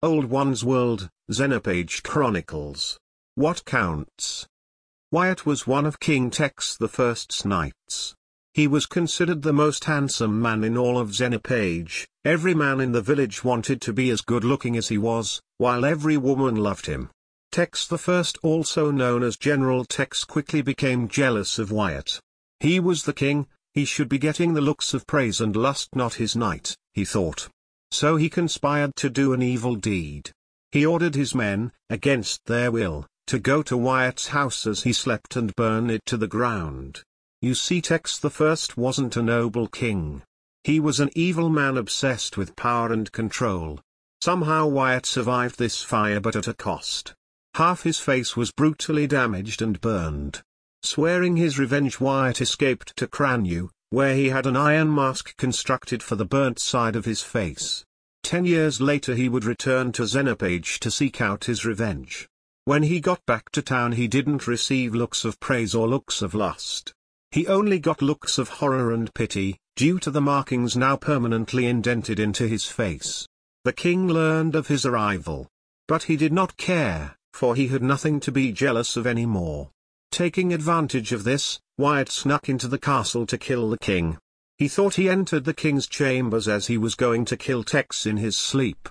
Old One's World, Xenopage Chronicles. What counts? Wyatt was one of King Tex First's knights. He was considered the most handsome man in all of Xenopage, every man in the village wanted to be as good looking as he was, while every woman loved him. Tex First also known as General Tex quickly became jealous of Wyatt. He was the king, he should be getting the looks of praise and lust not his knight, he thought. So he conspired to do an evil deed. He ordered his men, against their will, to go to Wyatt's house as he slept and burn it to the ground. You see Tex the First wasn't a noble king. He was an evil man obsessed with power and control. Somehow Wyatt survived this fire but at a cost. Half his face was brutally damaged and burned. Swearing his revenge Wyatt escaped to Cranue, where he had an iron mask constructed for the burnt side of his face. Ten years later he would return to Xenopage to seek out his revenge. When he got back to town he didn't receive looks of praise or looks of lust. He only got looks of horror and pity, due to the markings now permanently indented into his face. The king learned of his arrival. But he did not care, for he had nothing to be jealous of any more. Taking advantage of this, Wyatt snuck into the castle to kill the king. He thought he entered the king's chambers as he was going to kill Tex in his sleep.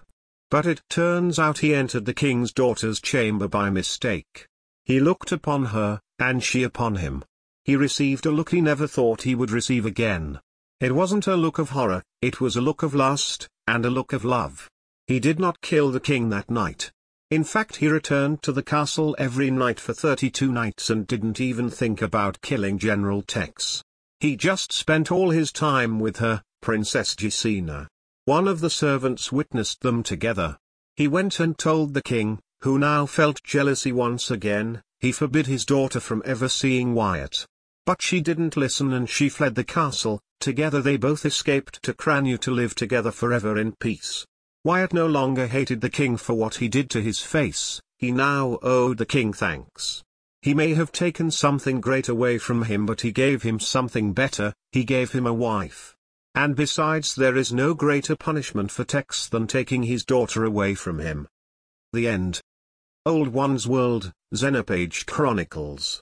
But it turns out he entered the king's daughter's chamber by mistake. He looked upon her, and she upon him. He received a look he never thought he would receive again. It wasn't a look of horror, it was a look of lust, and a look of love. He did not kill the king that night. In fact he returned to the castle every night for 32 nights and didn't even think about killing General Tex. He just spent all his time with her, Princess Gisina. One of the servants witnessed them together. He went and told the king, who now felt jealousy once again, he forbid his daughter from ever seeing Wyatt. But she didn't listen and she fled the castle, together they both escaped to Cranue to live together forever in peace. Wyatt no longer hated the king for what he did to his face, he now owed the king thanks. He may have taken something great away from him but he gave him something better, he gave him a wife. And besides there is no greater punishment for Tex than taking his daughter away from him. The End. Old One's World, Xenopage Chronicles.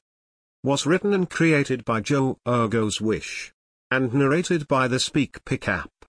Was written and created by Joe O. Gosewisch. And narrated by the Speak Pick app.